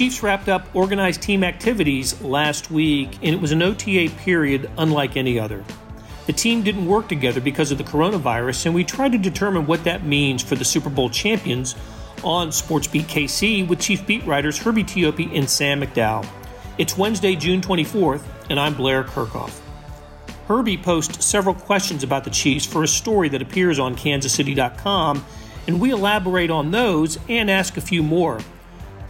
Chiefs wrapped up organized team activities last week, and it was an OTA period unlike any other. The team didn't work together because of the coronavirus, and we tried to determine what that means for the Super Bowl champions on SportsBeat KC with Chief beat writers Herbie Teope and Sam McDowell. It's Wednesday, June 24th, and I'm Blair Kerkhoff. Herbie posts several questions about the Chiefs for a story that appears on kansascity.com, and we elaborate on those and ask a few more.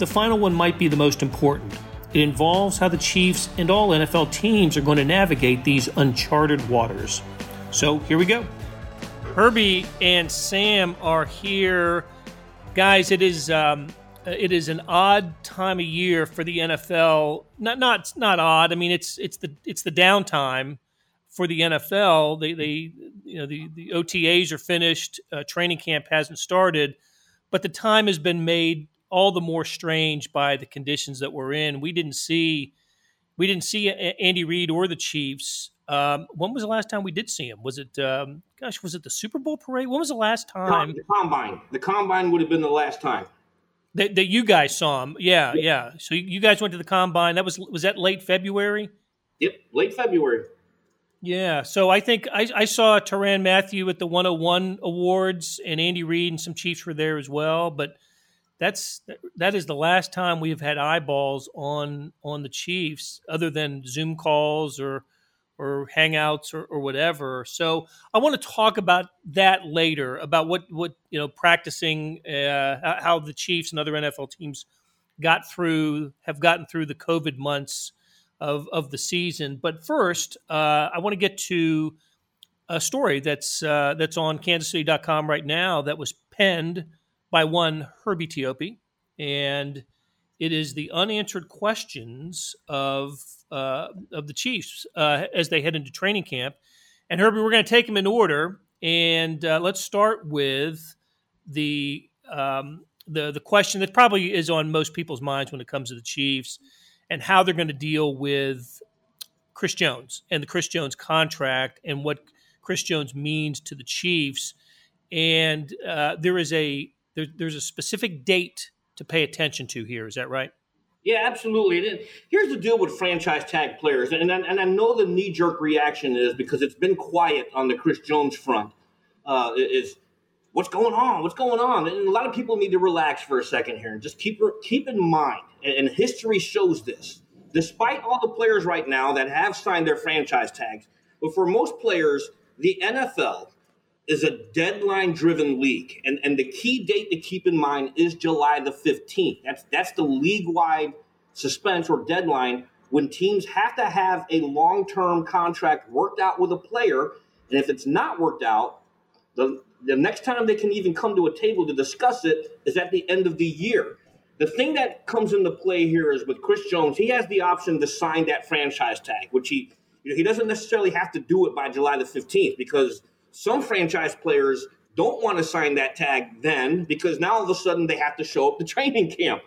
The final one might be the most important. It involves how the Chiefs and all NFL teams are going to navigate these uncharted waters. So here we go. Herbie and Sam are here guys, it is um, it is an odd time of year for the NFL. Not not not odd. I mean, it's it's the it's the downtime for the NFL. They they you know the the OTAs are finished. Uh, training camp hasn't started, but the time has been made all the more strange by the conditions that we're in. We didn't see we didn't see Andy Reid or the Chiefs. Um, when was the last time we did see him? Was it um, gosh, was it the Super Bowl parade? When was the last time? The combine. The combine would have been the last time. That, that you guys saw him. Yeah, yeah, yeah. So you guys went to the combine. That was was that late February? Yep, late February. Yeah. So I think I, I saw Tyrann Mathieu at the 101 awards and Andy Reid and some Chiefs were there as well. But that's that is the last time we have had eyeballs on on the Chiefs, other than Zoom calls or or hangouts or, or whatever. So I want to talk about that later about what what you know practicing uh, how the Chiefs and other NFL teams got through have gotten through the COVID months of of the season. But first, uh, I want to get to a story that's uh, that's on KansasCity.com right now that was penned by one Herbie Teope and it is the unanswered questions of uh, of the Chiefs uh, as they head into training camp. And Herbie, we're going to take them in order, and uh, let's start with the um, the the question that probably is on most people's minds when it comes to the Chiefs and how they're going to deal with Chris Jones and the Chris Jones contract and what Chris Jones means to the Chiefs. And uh, there is a there, there's a specific date to pay attention to here. Is that right? Yeah, absolutely. here's the deal with franchise tag players, and I, and I know the knee jerk reaction is because it's been quiet on the Chris Jones front. Uh, is what's going on? What's going on? And a lot of people need to relax for a second here and just keep keep in mind. And history shows this. Despite all the players right now that have signed their franchise tags, but for most players, the NFL is a deadline driven league. And, and the key date to keep in mind is July the 15th. That's, that's the league wide suspense or deadline when teams have to have a long term contract worked out with a player. And if it's not worked out, the, the next time they can even come to a table to discuss it is at the end of the year. The thing that comes into play here is with Chris Jones, he has the option to sign that franchise tag, which he you know, he doesn't necessarily have to do it by July the 15th because some franchise players don't want to sign that tag then because now all of a sudden they have to show up to training camp.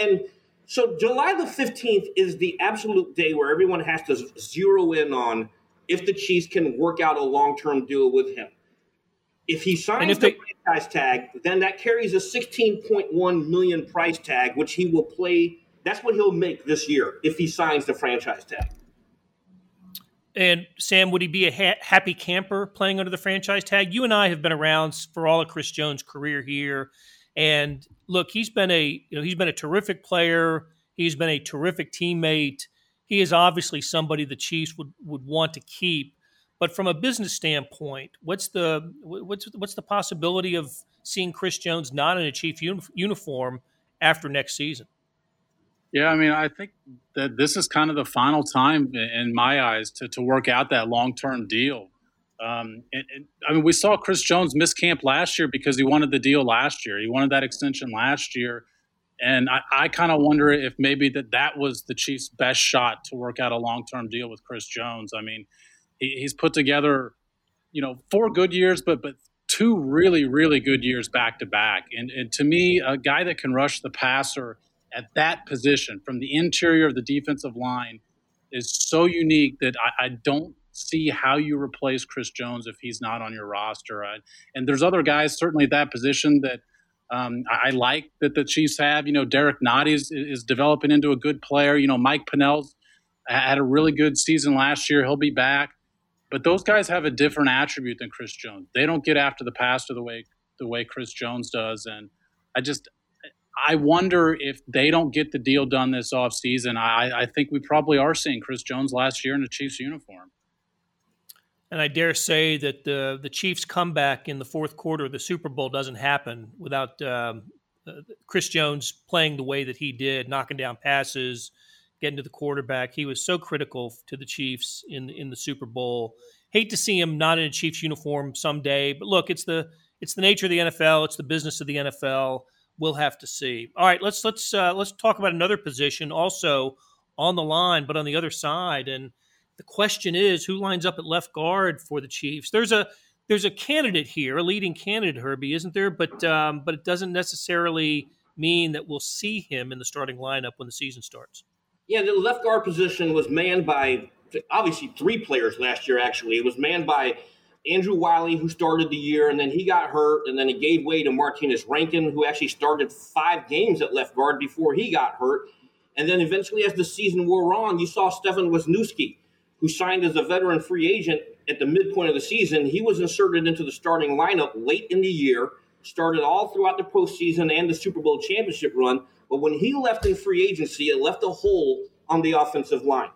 And so July the 15th is the absolute day where everyone has to zero in on if the Chiefs can work out a long term deal with him. If he signs if the they- franchise tag, then that carries a 16.1 million price tag, which he will play. That's what he'll make this year if he signs the franchise tag. And Sam, would he be a ha- happy camper playing under the franchise tag? You and I have been around for all of Chris Jones' career here, and look, he's been a you know he's been a terrific player. He's been a terrific teammate. He is obviously somebody the Chiefs would would want to keep. But from a business standpoint, what's the what's what's the possibility of seeing Chris Jones not in a Chief uniform after next season? Yeah, I mean, I think that this is kind of the final time in my eyes to, to work out that long term deal. Um, and, and, I mean, we saw Chris Jones miss camp last year because he wanted the deal last year. He wanted that extension last year. And I, I kind of wonder if maybe that that was the Chiefs' best shot to work out a long term deal with Chris Jones. I mean, he, he's put together, you know, four good years, but but two really really good years back to back. And, and to me, a guy that can rush the passer at that position from the interior of the defensive line is so unique that I, I don't see how you replace Chris Jones if he's not on your roster. I, and there's other guys certainly at that position that Um, I, I, like that the Chiefs have, you know, Derrick Nnadi is, is developing into a good player. You know, Mike Pennel's had a really good season last year. He'll be back. But those guys have a different attribute than Chris Jones. They don't get after the passer the way the way Chris Jones does. And I just I wonder if they don't get the deal done this offseason. I, I think we probably are seeing Chris Jones last year in a Chiefs uniform. And I dare say that the the Chiefs' comeback in the fourth quarter of the Super Bowl doesn't happen without um, uh, Chris Jones playing the way that he did, knocking down passes, getting to the quarterback. He was so critical to the Chiefs in in the Super Bowl. Hate to see him not in a Chiefs uniform someday, but look, it's the it's the nature of the NFL. It's the business of the NFL. We'll have to see. All right, let's let's uh, let's talk about another position also on the line, but on the other side and the question is, who lines up at left guard for the Chiefs? There's a there's a candidate here, a leading candidate, Herbie, isn't there? But um, but it doesn't necessarily mean that we'll see him in the starting lineup when the season starts. Yeah, the left guard position was manned by obviously three players last year. Actually, it was manned by Andrew Wylie, who started the year, and then he got hurt, and then it gave way to Martinas Rankin, who actually started five games at left guard before he got hurt. And then eventually, as the season wore on, you saw Stefan Wisniewski who signed as a veteran free agent at the midpoint of the season, he was inserted into the starting lineup late in the year, started all throughout the postseason and the Super Bowl championship run. But when he left in free agency, it left a hole on the offensive line.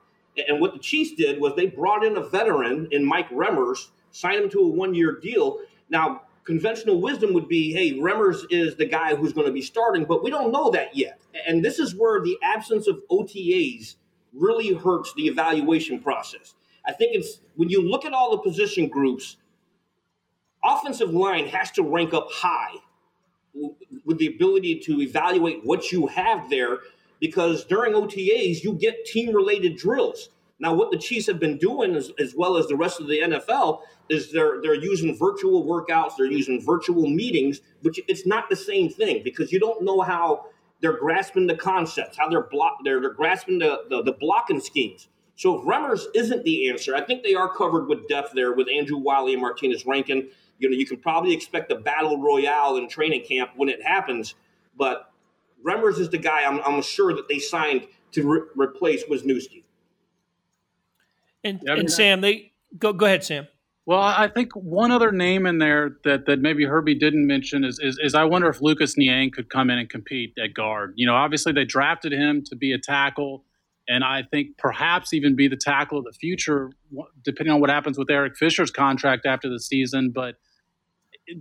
And what the Chiefs did was they brought in a veteran in Mike Remmers, signed him to a one year deal. Now, conventional wisdom would be hey, Remmers is the guy who's going to be starting, but we don't know that yet. And this is where the absence of OTAs really hurts the evaluation process. I think it's when you look at all the position groups, offensive line has to rank up high with the ability to evaluate what you have there because during OTAs, you get team related drills. Now, what the Chiefs have been doing, as, as, well as the rest of the NFL, is they're they're using virtual workouts, they're using virtual meetings, but it's not the same thing because you don't know how they're grasping the concepts, how they're block, they're, they're grasping the, the, the blocking schemes. So if Remmers isn't the answer, I think they are covered with depth there with Andrew Wylie and Martinas Rankin. You know, you can probably expect a battle royale in training camp when it happens, but Remmers is the guy I'm, I'm sure that they signed to re- replace Wisniewski. And, yeah, and Sam, they go go ahead, Sam. Well, I think one other name in there that, that maybe Herbie didn't mention is, is, is I wonder if Lucas Niang could come in and compete at guard. You know, obviously they drafted him to be a tackle, and I think perhaps even be the tackle of the future, depending on what happens with Eric Fisher's contract after the season. But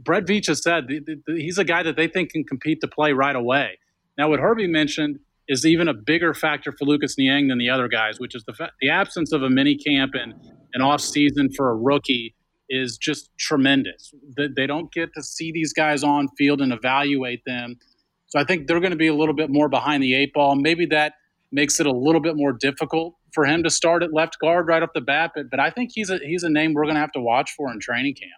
Brett Veach has said he's a guy that they think can compete to play right away. Now, what Herbie mentioned is even a bigger factor for Lucas Niang than the other guys, which is the fa- the absence of a mini camp and an off season for a rookie is just tremendous. They don't get to see these guys on field and evaluate them. So I think they're going to be a little bit more behind the eight ball. Maybe that makes it a little bit more difficult for him to start at left guard right off the bat. But, but I think he's a he's a name we're going to have to watch for in training camp.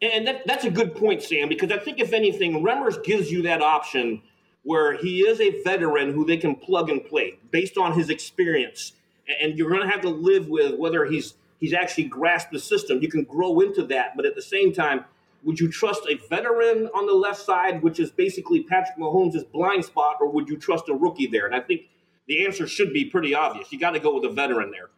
And that, that's a good point, Sam, because I think if anything, Remmers gives you that option where he is a veteran who they can plug and play based on his experience. And you're going to have to live with whether he's he's actually grasped the system. You can grow into that, but at the same time, would you trust a veteran on the left side, which is basically Patrick Mahomes' blind spot, or would you trust a rookie there? And I think the answer should be pretty obvious. You got to go with a veteran there.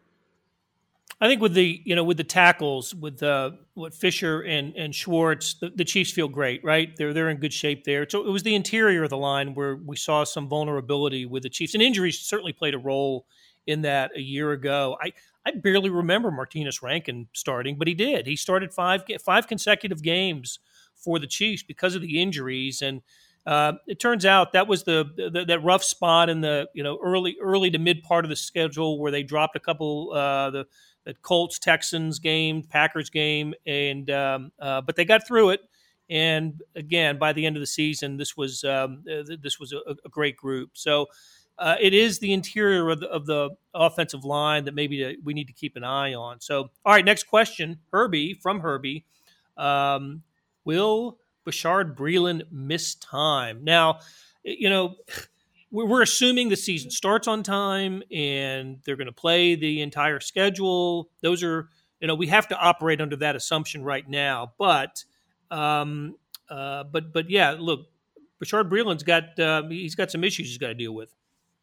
I think with the you know with the tackles with uh, what Fisher and and Schwartz, the, the, Chiefs feel great, right? They're they're in good shape there. So it was the interior of the line where we saw some vulnerability with the Chiefs, and injuries certainly played a role in that a year ago. I I barely remember Martinas Rankin starting, but he did. He started five five consecutive games for the Chiefs because of the injuries, and uh, it turns out that was the, the, that rough spot in the you know early early to mid part of the schedule where they dropped a couple uh, the the Colts Texans game, Packers game, and um, uh, but they got through it. And again, by the end of the season, this was um, uh, this was a, a, great group. So uh, it is the interior of the, of the offensive line that maybe to, we need to keep an eye on. So, all right, next question, Herbie from Herbie, um, will Bashaud Breeland miss time? Now, you know we're assuming the season starts on time and they're going to play the entire schedule. Those are, you know, we have to operate under that assumption right now. But, um, uh, but, but yeah, look, Bashaud Breeland's got uh, he's got some issues he's got to deal with.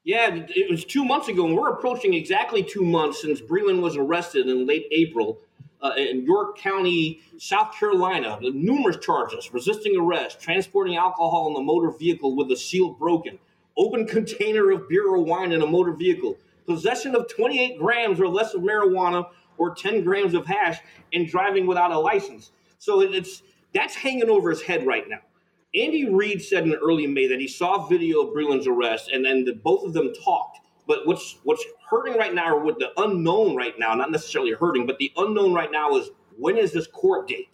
Yeah, it was two months ago, and we're approaching exactly two months since Breeland was arrested in late April uh, in York County, South Carolina. Numerous charges: resisting arrest, transporting alcohol in the motor vehicle with the seal broken, open container of beer or wine in a motor vehicle, possession of 28 grams or less of marijuana or 10 grams of hash, and driving without a license. So it's that's hanging over his head right now. Andy Reid said in early May that he saw video of Breeland's arrest and then the, both of them talked. But what's what's hurting right now, or what the unknown right now, not necessarily hurting, but the unknown right now is when is this court date?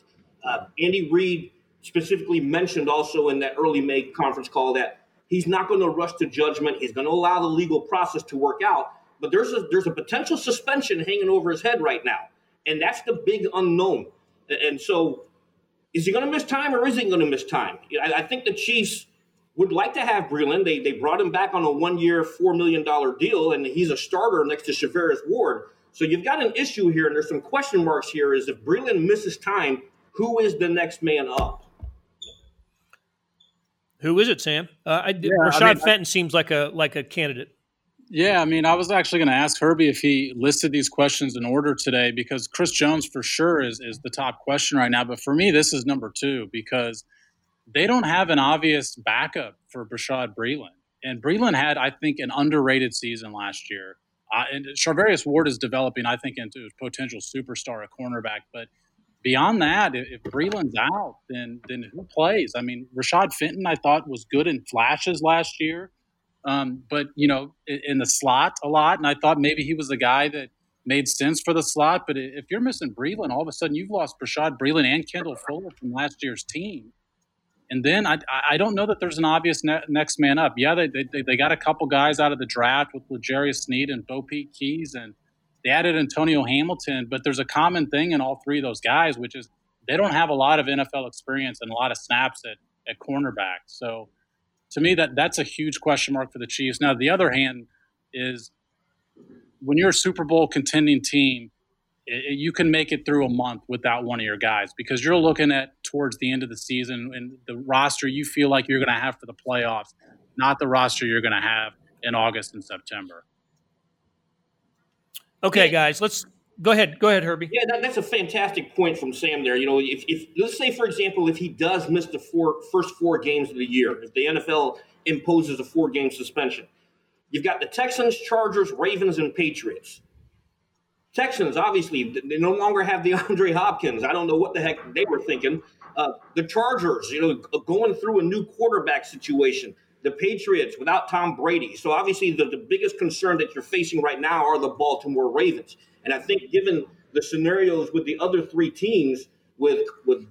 Uh, Andy Reid specifically mentioned also in that early May conference call that he's not going to rush to judgment. He's going to allow the legal process to work out. But there's a there's a potential suspension hanging over his head right now, and that's the big unknown. And so is he going to miss time or is he going to miss time? I, I, think the Chiefs would like to have Breeland. They, they brought him back on a one year, $4 million deal, and he's a starter next to Charvarius Ward. So you've got an issue here, and there's some question marks here. Is if Breeland misses time, who is the next man up? Who is it, Sam? Uh, I, yeah, Rashad I mean, Fenton seems like a like a candidate. Yeah, I mean, I was actually going to ask Herbie if he listed these questions in order today because Chris Jones for sure is is the top question right now. But for me, this is number two because they don't have an obvious backup for Bashaud Breeland. And Breeland had, I think, an underrated season last year. Uh, and Charvarius Ward is developing, I think, into a potential superstar, a cornerback. But beyond that, if, Breeland's out, then then who plays? I mean, Rashad Fenton, I thought was good in flashes last year um, but you know, in the slot a lot. And I thought maybe he was the guy that made sense for the slot. But if you're missing Breeland, all of a sudden you've lost Bashaud Breeland and Kendall Fuller from last year's team. And then I, I don't know that there's an obvious ne- next man up. Yeah, they, they, they got a couple guys out of the draft with L'Jarius Sneed and BoPete Keyes, and they added Antonio Hamilton. But there's a common thing in all three of those guys, which is they don't have a lot of NFL experience and a lot of snaps at, at cornerback. So to me, that that's a huge question mark for the Chiefs. Now, the other hand is when you're a Super Bowl contending team, it, you can make it through a month without one of your guys because you're looking at towards the end of the season and the roster you feel like you're going to have for the playoffs, not the roster you're going to have in August and September. Okay, guys, let's Go ahead, go ahead, Herbie. Yeah, that, that's a fantastic point from Sam there. You know, if, if let's say, for example, if he does miss the four first four games of the year, if the NFL imposes a four game suspension, you've got the Texans, Chargers, Ravens, and Patriots. Texans, obviously, they no longer have the Andre Hopkins. I don't know what the heck they were thinking. Uh, the Chargers, you know, going through a new quarterback situation. The Patriots without Tom Brady. So obviously, the, the biggest concern that you're facing right now are the Baltimore Ravens. And I think given the scenarios with the other three teams, with with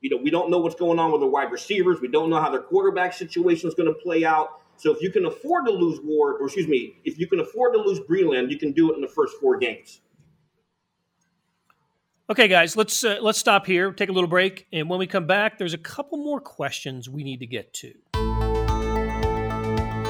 you know, we don't know what's going on with the wide receivers. We don't know how their quarterback situation is going to play out. So if you can afford to lose Ward, or excuse me, if you can afford to lose Breeland, you can do it in the first four games. Okay, guys, let's uh, let's stop here, take a little break, and when we come back, there's a couple more questions we need to get to.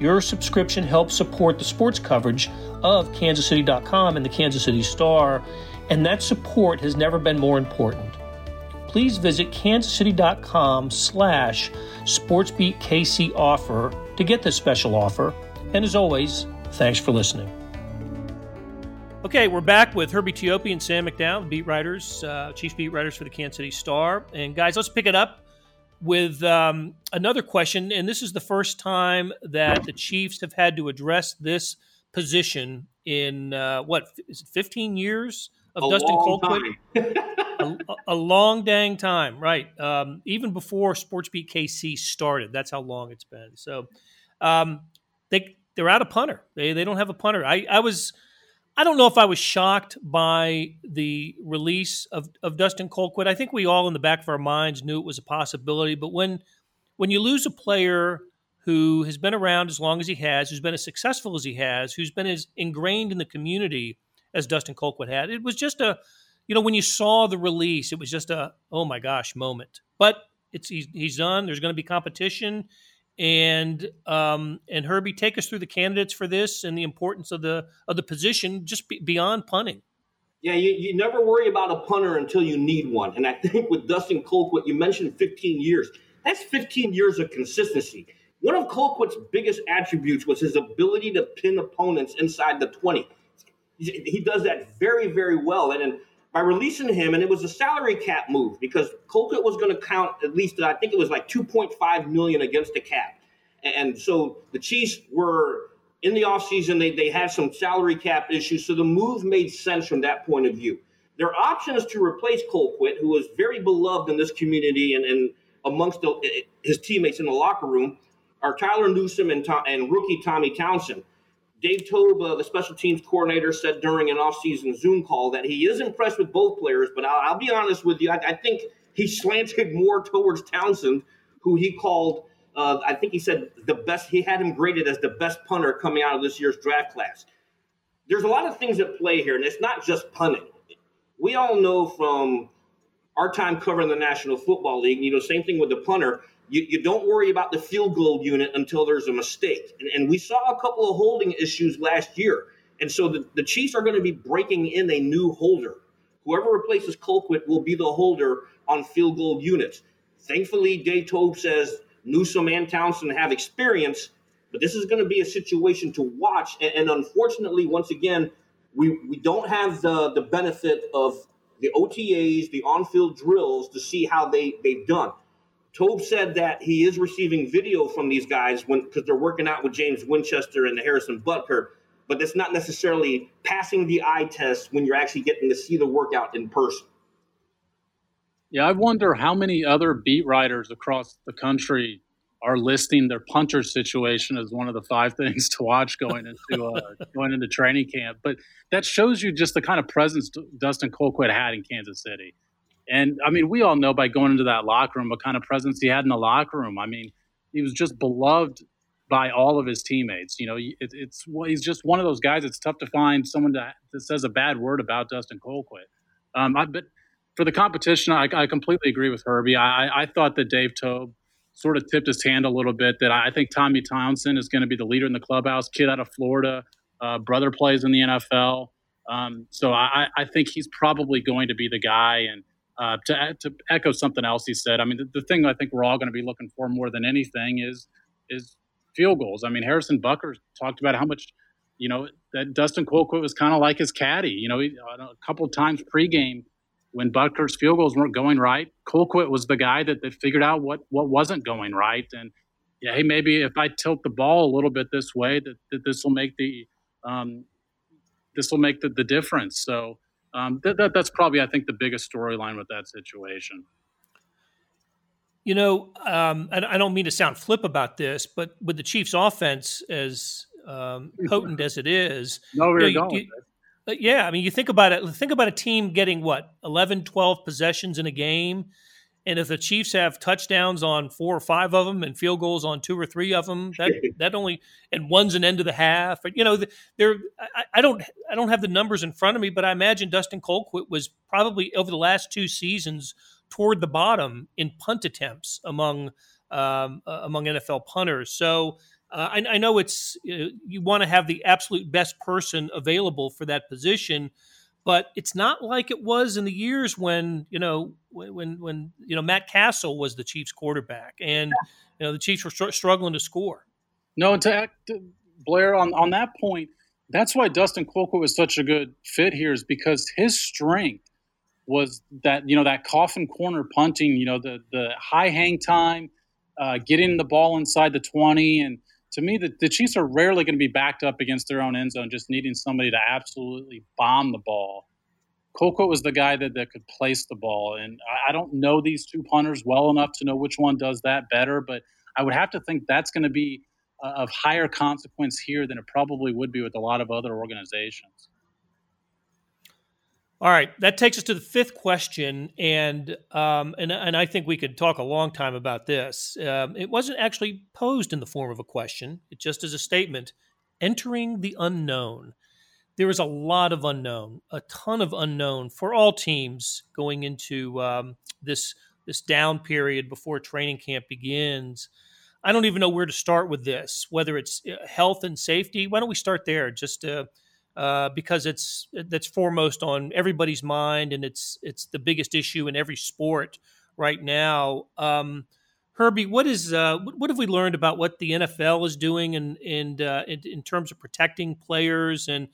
Your subscription helps support the sports coverage of kansascity.com and the Kansas City Star, and that support has never been more important. Please visit kansascity.com slash sportsbeatkc offer to get this special offer. And as always, thanks for listening. Okay, we're back with Herbie Teope and Sam McDowell, beat writers, uh, chief beat writers for the Kansas City Star. And guys, let's pick it up with um, another question, and this is the first time that the Chiefs have had to address this position in uh, what is it, 15 years of a Dustin Colquitt? a, a, long dang time, right? Um, even before SportsBeat KC started, that's how long it's been. So um, they they're out of punter. They they don't have a punter. I I was I don't know if I was shocked by the release of, of Dustin Colquitt. I think we all in the back of our minds knew it was a possibility, but when when you lose a player who has been around as long as he has, who's been as successful as he has, who's been as ingrained in the community as Dustin Colquitt had, it was just a, you know, when you saw the release, it was just a, oh my gosh moment. But it's he's, he's done. There's going to be competition, and um, and Herbie, take us through the candidates for this and the importance of the of the position just be, beyond punting. Yeah, you, you never worry about a punter until you need one. And I think with Dustin Colquitt, you mentioned 15 years. That's 15 years of consistency. One of Colquitt's biggest attributes was his ability to pin opponents inside the 20. He does that very, very well. And by releasing him, and it was a salary cap move because Colquitt was going to count at least, I think it was like 2.5 million against the cap. And so the Chiefs were in the offseason, they, they had some salary cap issues. So the move made sense from that point of view. Their option is to replace Colquitt, who was very beloved in this community and, and amongst the, his teammates in the locker room, are Tyler Newsome and, and rookie Tommy Townsend. Dave Toub, uh, the special teams coordinator, said during an offseason Zoom call that he is impressed with both players, but I'll, I'll be honest with you, I, I, think he slanted more towards Townsend, who he called uh, I think he said the best. He had him graded as the best punter coming out of this year's draft class. There's a lot of things at play here, and it's not just punting. We all know from our time covering the National Football League, you know, same thing with the punter. You, you don't worry about the field goal unit until there's a mistake. And, and we saw a couple of holding issues last year. And so the, the Chiefs are going to be breaking in a new holder. Whoever replaces Colquitt will be the holder on field goal units. Thankfully, Dave Toub says Newsome and Townsend have experience, but this is going to be a situation to watch. And, and unfortunately, once again, we, we don't have the, the benefit of the OTAs, the on field drills to see how they, they've done. Toub said that he is receiving video from these guys when because they're working out with James Winchester and the Harrison Butker, but it's not necessarily passing the eye test when you're actually getting to see the workout in person. Yeah, I wonder how many other beat writers across the country are listing their punter situation as one of the five things to watch going into uh, going into training camp. But that shows you just the kind of presence Dustin Colquitt had in Kansas City. And I mean, we all know by going into that locker room what kind of presence he had in the locker room. I mean, he was just beloved by all of his teammates. You know, it, it's he's just one of those guys. It's tough to find someone that, that says a bad word about Dustin Colquitt. Um, I, but for the competition, I, I completely agree with Herbie. I, I thought that Dave Toub sort of tipped his hand a little bit. That I think Tommy Townsend is going to be the leader in the clubhouse. Kid out of Florida, uh, brother plays in the NFL, um, so I, I, think he's probably going to be the guy. And uh, to, to echo something else he said, I mean, the, the thing I think we're all going to be looking for more than anything is is field goals. I mean, Harrison Butker talked about how much you know that Dustin Colquitt was kind of like his caddy. You know, he, a couple times pregame when Butker's field goals weren't going right, Colquitt was the guy that, that figured out what, what wasn't going right. And yeah, hey, maybe if I tilt the ball a little bit this way, that, that this will make the um, this will make the, the difference. So um, that, that, that's probably I think the biggest storyline with that situation. You know, um, I, I, don't mean to sound flip about this, but with the Chiefs' offense as um, potent as it is, no, we you, know, you, yeah, I mean, you think about it. Think about a team getting what 11, 12 possessions in a game, and if the Chiefs have touchdowns on four or five of them and field goals on two or three of them, that that only and one's an end of the half. But You know, there. I, I, don't I don't have the numbers in front of me, but I imagine Dustin Colquitt was probably over the last two seasons toward the bottom in punt attempts among um, uh, among NFL punters. So uh, I, I, know it's uh, you want to have the absolute best person available for that position, but it's not like it was in the years when you know when when you know Matt Cassel was the Chiefs quarterback and you know the Chiefs were str- struggling to score. No, to, to Blair on on that point, that's why Dustin Colquitt was such a good fit here is because his strength was that you know that coffin corner punting, you know the the high hang time, uh, getting the ball inside the twenty and to me, the, the Chiefs are rarely going to be backed up against their own end zone, just needing somebody to absolutely bomb the ball. Colquitt was the guy that, that could place the ball. And I, I don't know these two punters well enough to know which one does that better, but I would have to think that's going to be uh, of higher consequence here than it probably would be with a lot of other organizations. All right, that takes us to the fifth question, and um, and and I think we could talk a long time about this. Um, it wasn't actually posed in the form of a question; it just is a statement. Entering the unknown. There is a lot of unknown, a ton of unknown for all teams going into um, this this down period before training camp begins. I don't even know where to start with this. Whether it's uh, health and safety, why don't we start there? Just uh, uh, because it's that's foremost on everybody's mind, and it's it's the biggest issue in every sport right now. Um, Herbie, what is uh, what have we learned about what the NFL is doing and and uh, in, in, terms of protecting players and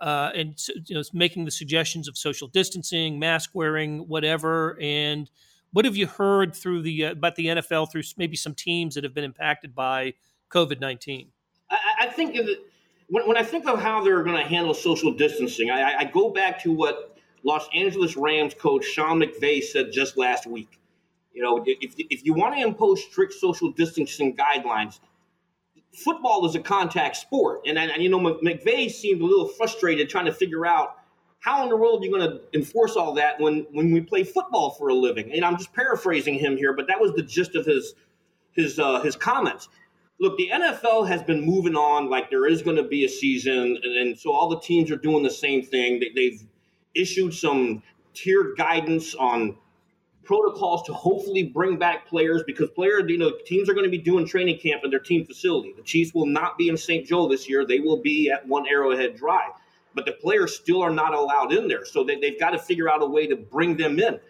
uh, and you know, making the suggestions of social distancing, mask wearing, whatever? And what have you heard through the uh, about the NFL through maybe some teams that have been impacted by COVID nineteen? I, I think when, when I think of how they're going to handle social distancing, I, I go back to what Los Angeles Rams coach Sean McVay said just last week. You know, if, if you want to impose strict social distancing guidelines, football is a contact sport. And, and, you know, McVay seemed a little frustrated trying to figure out how in the world are you going to enforce all that when, when we play football for a living? And I'm just paraphrasing him here, but that was the gist of his his uh, his comments look, the NFL has been moving on like there is going to be a season, and, and, so all the teams are doing the same thing. They, they've issued some tiered guidance on protocols to hopefully bring back players because players, you know, teams are going to be doing training camp in their team facility. The Chiefs will not be in St. Joe this year; they will be at One Arrowhead Drive. But the players still are not allowed in there, so they, they've got to figure out a way to bring them in.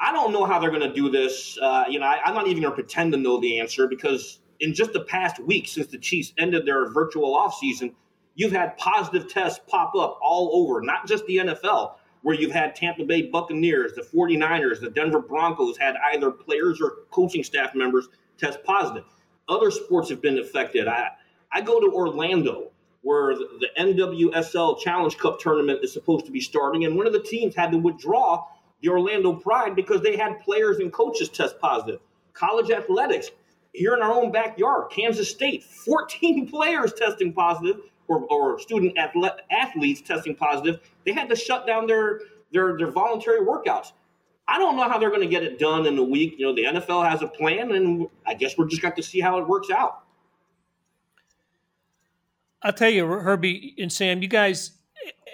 I don't know how they're going to do this. Uh, you know, I, I'm not even going to pretend to know the answer because in just the past week since the Chiefs ended their virtual offseason, you've had positive tests pop up all over, not just the NFL, where you've had Tampa Bay Buccaneers, the 49ers, the Denver Broncos had either players or coaching staff members test positive. Other sports have been affected. I, I go to Orlando, where the, the NWSL Challenge Cup tournament is supposed to be starting, and one of the teams had to withdraw the Orlando Pride because they had players and coaches test positive. College athletics, here in our own backyard, Kansas State, 14 players testing positive or, or student athlete, athletes testing positive. They had to shut down their, their, their voluntary workouts. I don't know how they're going to get it done in a week. You know, the NFL has a plan, and I guess we're just got to see how it works out. I'll tell you, Herbie and Sam, you guys,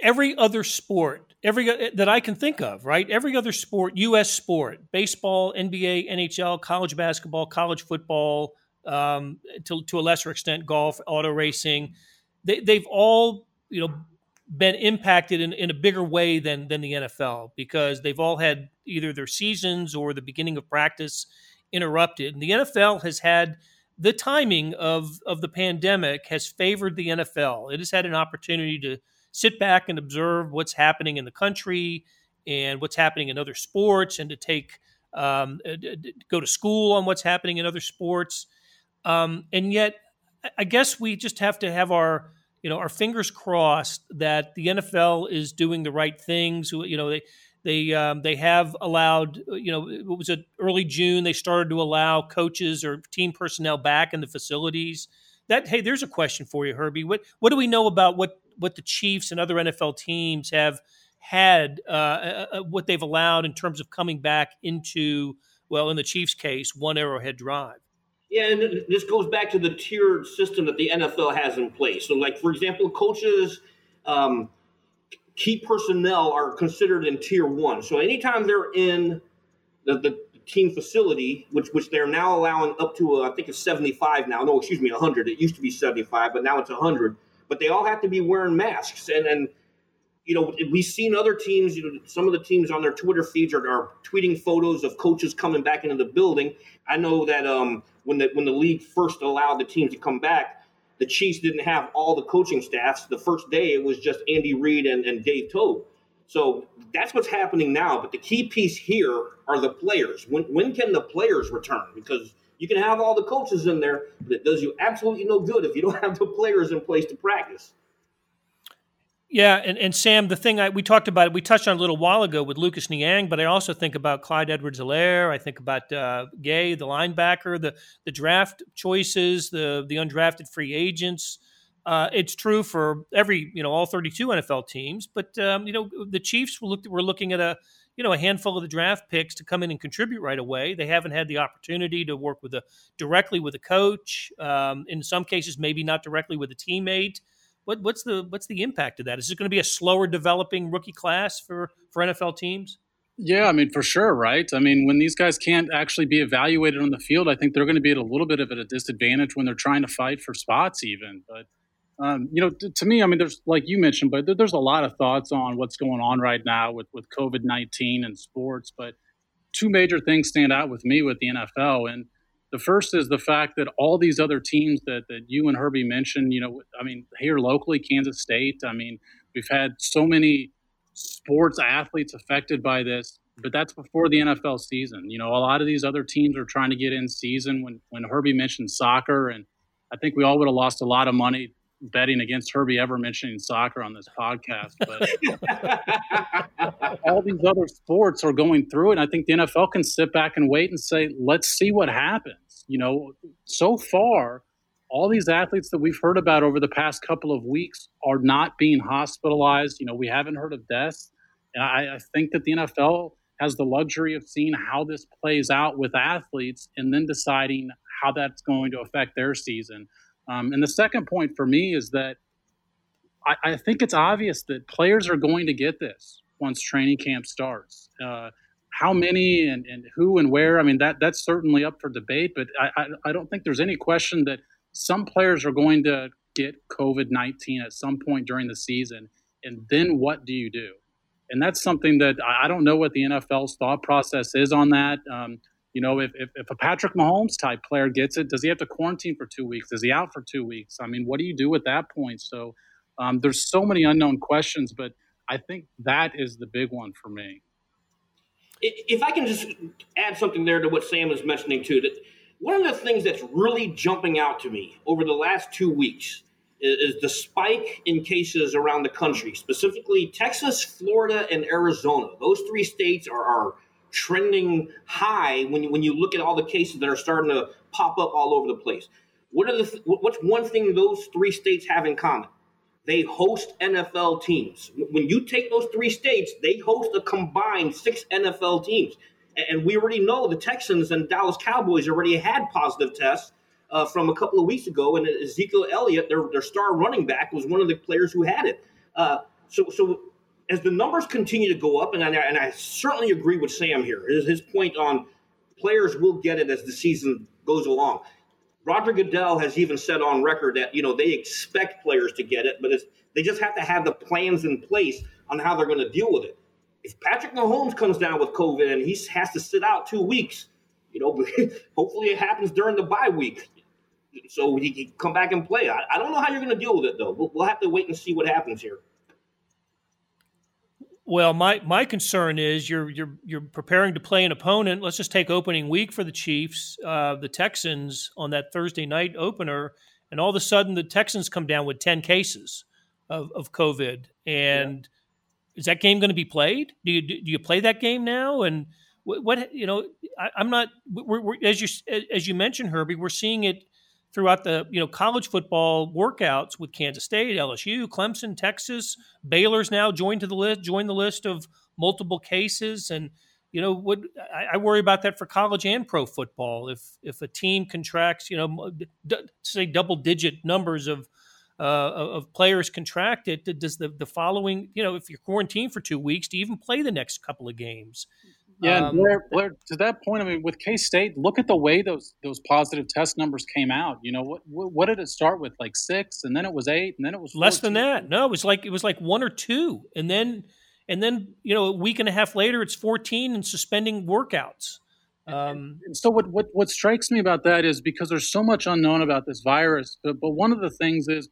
every other sport every that I can think of, right? Every other sport, U.S. sport, baseball, NBA, NHL, college basketball, college football, um, to to a lesser extent, golf, auto racing, they, they've all you know been impacted in, in a bigger way than than the NFL because they've all had either their seasons or the beginning of practice interrupted. And the NFL has had the timing of of the pandemic has favored the NFL. It has had an opportunity to sit back and observe what's happening in the country and what's happening in other sports and to take um, uh, go to school on what's happening in other sports. Um, and yet i guess we just have to have our you know our fingers crossed that the nfl is doing the right things. You know they they um, they have allowed you know it was early june they started to allow coaches or team personnel back in the facilities. That hey there's a question for you herbie. What what do we know about what what the Chiefs and other NFL teams have had, uh, uh, uh, what they've allowed in terms of coming back into, well, in the Chiefs' case, one Arrowhead Drive. Yeah, and this goes back to the tiered system that the NFL has in place. So, like for example, coaches, um, key personnel are considered in tier one. So anytime they're in the, the team facility, which which they're now allowing up to, a, I think it's seventy five now. No, excuse me, hundred. It used to be seventy five, but now it's hundred but they all have to be wearing masks. And and you know we've seen other teams. You know, some of the teams on their Twitter feeds are, are tweeting photos of coaches coming back into the building. I know that um, when the when the league first allowed the teams to come back, the Chiefs didn't have all the coaching staffs. The first day it was just Andy Reid and, and Dave Toub. So that's what's happening now. But the key piece here are the players. When when can the players return? Because you can have all the coaches in there, but it does you absolutely no good if you don't have the players in place to practice. Yeah, and, and Sam, the thing I, we talked about it, we touched on a little while ago with Lucas Niang, but I also think about Clyde Edwards-Helaire. I think about uh, Gay, the linebacker, the the draft choices, the the undrafted free agents, Uh, it's true for every, you know, all 32 NFL teams. But um, you know, the Chiefs looked, were looking at a, you know, a handful of the draft picks to come in and contribute right away. They haven't had the opportunity to work with a directly with a coach. Um, in some cases, maybe not directly with a teammate. What, what's the what's the impact of that? Is it going to be a slower developing rookie class for for NFL teams? Yeah, I mean, for sure, right? I mean, when these guys can't actually be evaluated on the field, I think they're going to be at a little bit of a disadvantage when they're trying to fight for spots, even. But um, you know, to, to, me, I mean, there's like you mentioned, but there's a lot of thoughts on what's going on right now with with COVID nineteen and sports. But two major things stand out with me with the NFL, and the first is the fact that all these other teams that that you and Herbie mentioned, you know, I mean, here locally, Kansas State. I mean, we've had so many sports athletes affected by this, but that's before the NFL season. You know, a lot of these other teams are trying to get in season. When when Herbie mentioned soccer, and I think we all would have lost a lot of money betting against Herbie ever mentioning soccer on this podcast, but all these other sports are going through it. I think the NFL can sit back and wait and say, let's see what happens. You know, so far, all these athletes that we've heard about over the past couple of weeks are not being hospitalized. You know, we haven't heard of deaths. And I, I think that the NFL has the luxury of seeing how this plays out with athletes and then deciding how that's going to affect their season. Um, and the second point for me is that I, I, think it's obvious that players are going to get this once training camp starts. Uh, how many and, and who and where, I mean, that that's certainly up for debate, but I, I, I don't think there's any question that some players are going to get COVID 19 at some point during the season. And then what do you do? And that's something that I don't know what the NFL's thought process is on that. Um, you know, if, if, if, a Patrick Mahomes type player gets it, does he have to quarantine for two weeks? Is he out for two weeks? I mean, what do you do at that point? So um, there's so many unknown questions, but I think that is the big one for me. If I can just add something there to what Sam is mentioning too, that one of the things that's really jumping out to me over the last two weeks is, the spike in cases around the country, specifically Texas, Florida, and Arizona. Those three states are, are trending high when you, when you look at all the cases that are starting to pop up all over the place. What are the what's one thing those three states have in common? They host NFL teams. When you take those three states, they host a combined six NFL teams. And we already know the Texans and Dallas Cowboys already had positive tests uh, from a couple of weeks ago, and Ezekiel Elliott, their, their star running back, was one of the players who had it. Uh, so, so as the numbers continue to go up, and I, and I certainly agree with Sam here, his, his point on players will get it as the season goes along. Roger Goodell has even said on record that you know they expect players to get it, but they just have to have the plans in place on how they're going to deal with it. If Patrick Mahomes comes down with COVID and he has to sit out two weeks, you know, hopefully it happens during the bye week, so he can come back and play. I, I don't know how you're going to deal with it though. We'll, we'll have to wait and see what happens here. Well, my my concern is you're you're you're preparing to play an opponent. Let's just take opening week for the Chiefs, uh, the Texans on that Thursday night opener, and all of a sudden the Texans come down with ten cases of, of COVID. And yeah. is that game going to be played? Do you do you play that game now? And what, what you know, I, am not. We're, we're, as you as you mentioned, Herbie, we're seeing it throughout the you know college football workouts with Kansas State, LSU, Clemson, Texas, Baylor's now joined to the list, joined the list of multiple cases, and you know would I, I, worry about that for college and pro football. If if a team contracts you know d- say double digit numbers of uh, of players contracted does the the following you know if you're quarantined for two weeks do even play the next couple of games yeah, um, Blair, Blair, to that point, I mean, with K State, look at the way those those positive test numbers came out. You know, what, what, did it start with? Like six, and then it was eight, and then it was 14. less than that. No, it was like it was like one or two, and then and then you know a week and a half later, it's fourteen and suspending workouts. Um, and so what, what what strikes me about that is because there's so much unknown about this virus, but, but one of the things is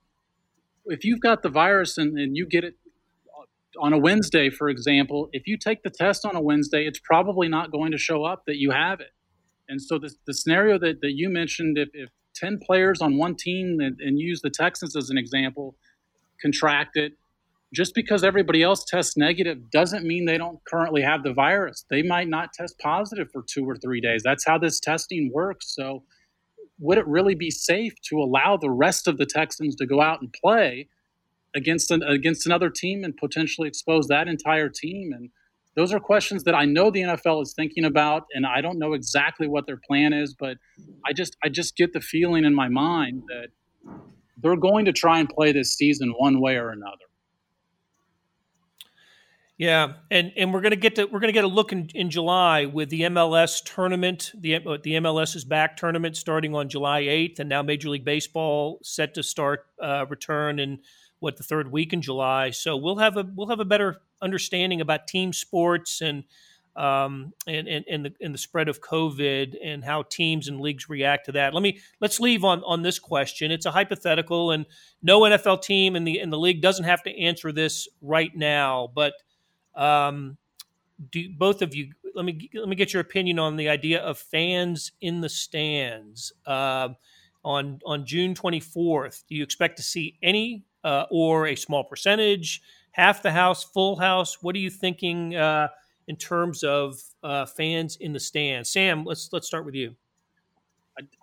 if you've got the virus and, and you get it on a Wednesday, for example, if you take the test on a Wednesday, it's probably not going to show up that you have it. And so the, the scenario that, that you mentioned, if, if 10 players on one team, and, and use the Texans as an example, contract it, just because everybody else tests negative doesn't mean they don't currently have the virus. They might not test positive for two or three days. That's how this testing works. So would it really be safe to allow the rest of the Texans to go out and play against an, against another team and potentially expose that entire team? And those are questions that I know the NFL is thinking about, and I don't know exactly what their plan is, but I just I just get the feeling in my mind that they're going to try and play this season one way or another. Yeah, and and we're gonna get to we're gonna get a look in, in July with the MLS tournament, the the MLS is back tournament starting on July eighth, and now Major League Baseball set to start uh, return in what the third week in July. So we'll have a we'll have a better understanding about team sports and um, and, and, and the and the spread of COVID and how teams and leagues react to that. Let me let's leave on on this question. It's a hypothetical, and no NFL team in the in the league doesn't have to answer this right now, but um, do both of you let me let me get your opinion on the idea of fans in the stands uh, on on June 24th. Do you expect to see any uh, or a small percentage, half the house, full house? What are you thinking uh, in terms of uh, fans in the stands? Sam, let's let's start with you.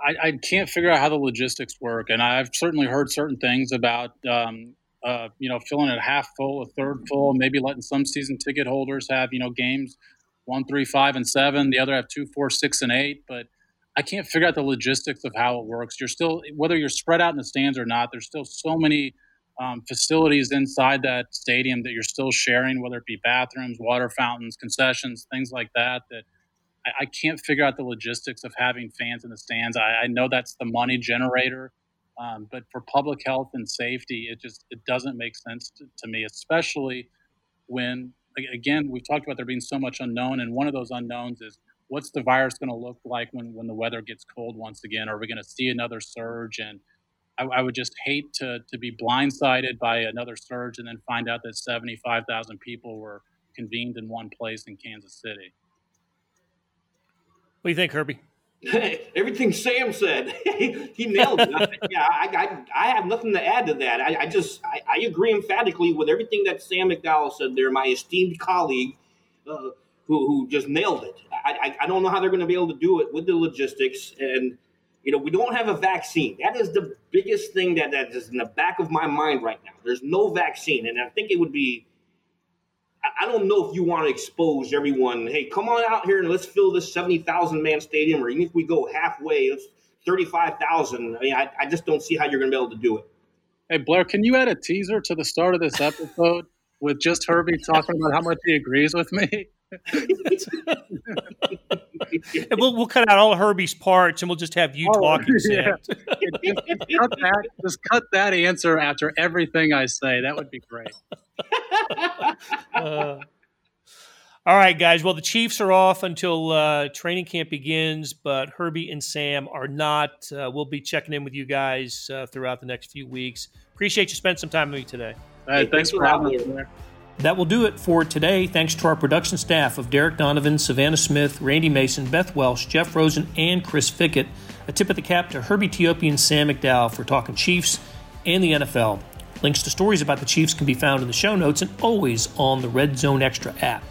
I, I, can't figure out how the logistics work, and I've certainly heard certain things about um, uh, you know, filling it half full, a third full, maybe letting some season ticket holders have, you know, games one, three, five, and seven. The other have two, four, six, and eight. But I can't figure out the logistics of how it works. You're still, whether you're spread out in the stands or not, there's still so many um, facilities inside that stadium that you're still sharing, whether it be bathrooms, water fountains, concessions, things like that, that I, I can't figure out the logistics of having fans in the stands. I, I know that's the money generator um, but for public health and safety, it just it doesn't make sense to, to me, especially when again we've talked about there being so much unknown, and one of those unknowns is what's the virus going to look like when when the weather gets cold once again? Are we going to see another surge? And I, I, would just hate to to be blindsided by another surge and then find out that seventy five thousand people were convened in one place in Kansas City. What do you think, Herbie? Everything Sam said, he nailed it. I, yeah, I, I, I, have nothing to add to that. I, I just, I, I, agree emphatically with everything that Sam McDowell said there, my esteemed colleague, uh, who, who just nailed it. I, I, don't know how they're going to be able to do it with the logistics. And, you know, we don't have a vaccine. That is the biggest thing that, that is in the back of my mind right now. There's no vaccine. And I think it would be I don't know if you want to expose everyone. Hey, come on out here and let's fill this seventy thousand man stadium, or even if we go halfway, it's thirty five thousand. I mean, I, I just don't see how you're going to be able to do it. Hey Blair, can you add a teaser to the start of this episode with just Herbie talking about how much he agrees with me? we'll, we'll cut out all Herbie's parts and we'll just have you oh, talking. Yeah. just, cut that, just cut that answer after everything I say. That would be great. Uh, all right, guys. Well, the Chiefs are off until uh, training camp begins, but Herbie and Sam are not. Uh, we'll be checking in with you guys uh, throughout the next few weeks. Appreciate you spending some time with me today. Hey, thanks, thanks for having me. That will do it for today. Thanks to our production staff of Derek Donovan, Savannah Smith, Randy Mason, Beth Welsh, Jeff Rosen, and Chris Fickett. A tip of the cap to Herbie Teope and Sam McDowell for talking Chiefs and the NFL. Links to stories about the Chiefs can be found in the show notes and always on the Red Zone Extra app.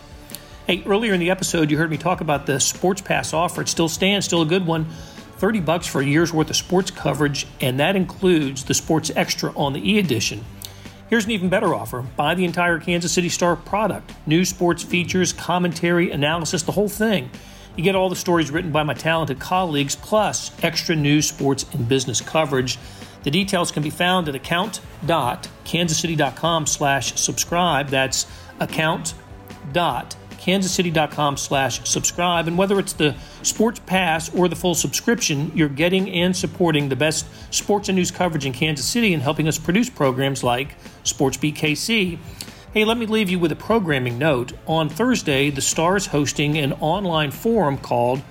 Hey, earlier in the episode, you heard me talk about the Sports Pass offer. It still stands, still a good one. 30 bucks for a year's worth of sports coverage, and that includes the Sports Extra on the e edition. Here's an even better offer buy the entire Kansas City Star product news, sports features, commentary, analysis, the whole thing. You get all the stories written by my talented colleagues, plus extra news, sports, and business coverage. The details can be found at account.kansascity.com slash subscribe. That's account.kansascity.com kansascity.com slash subscribe. And whether it's the sports pass or the full subscription, you're getting and supporting the best sports and news coverage in Kansas City and helping us produce programs like SportsBeat KC. Hey, let me leave you with a programming note. On Thursday, the Star is hosting an online forum called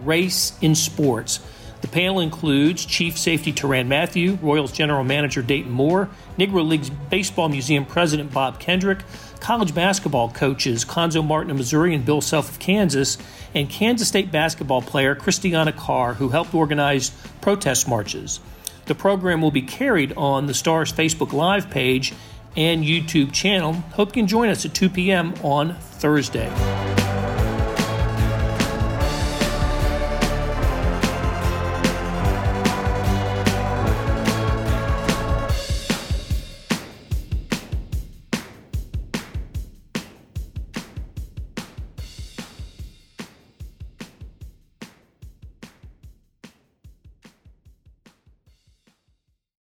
Race in Sports. The panel includes Chief Safety Tyrann Mathieu, Royals General Manager Dayton Moore, Negro Leagues Baseball Museum President Bob Kendrick, college basketball coaches Cuonzo Martin of Missouri and Bill Self of Kansas, and Kansas State basketball player Christianna Carr, who helped organize protest marches. The program will be carried on the Star's Facebook Live page and YouTube channel. Hope you can join us at 2 p.m. on Thursday.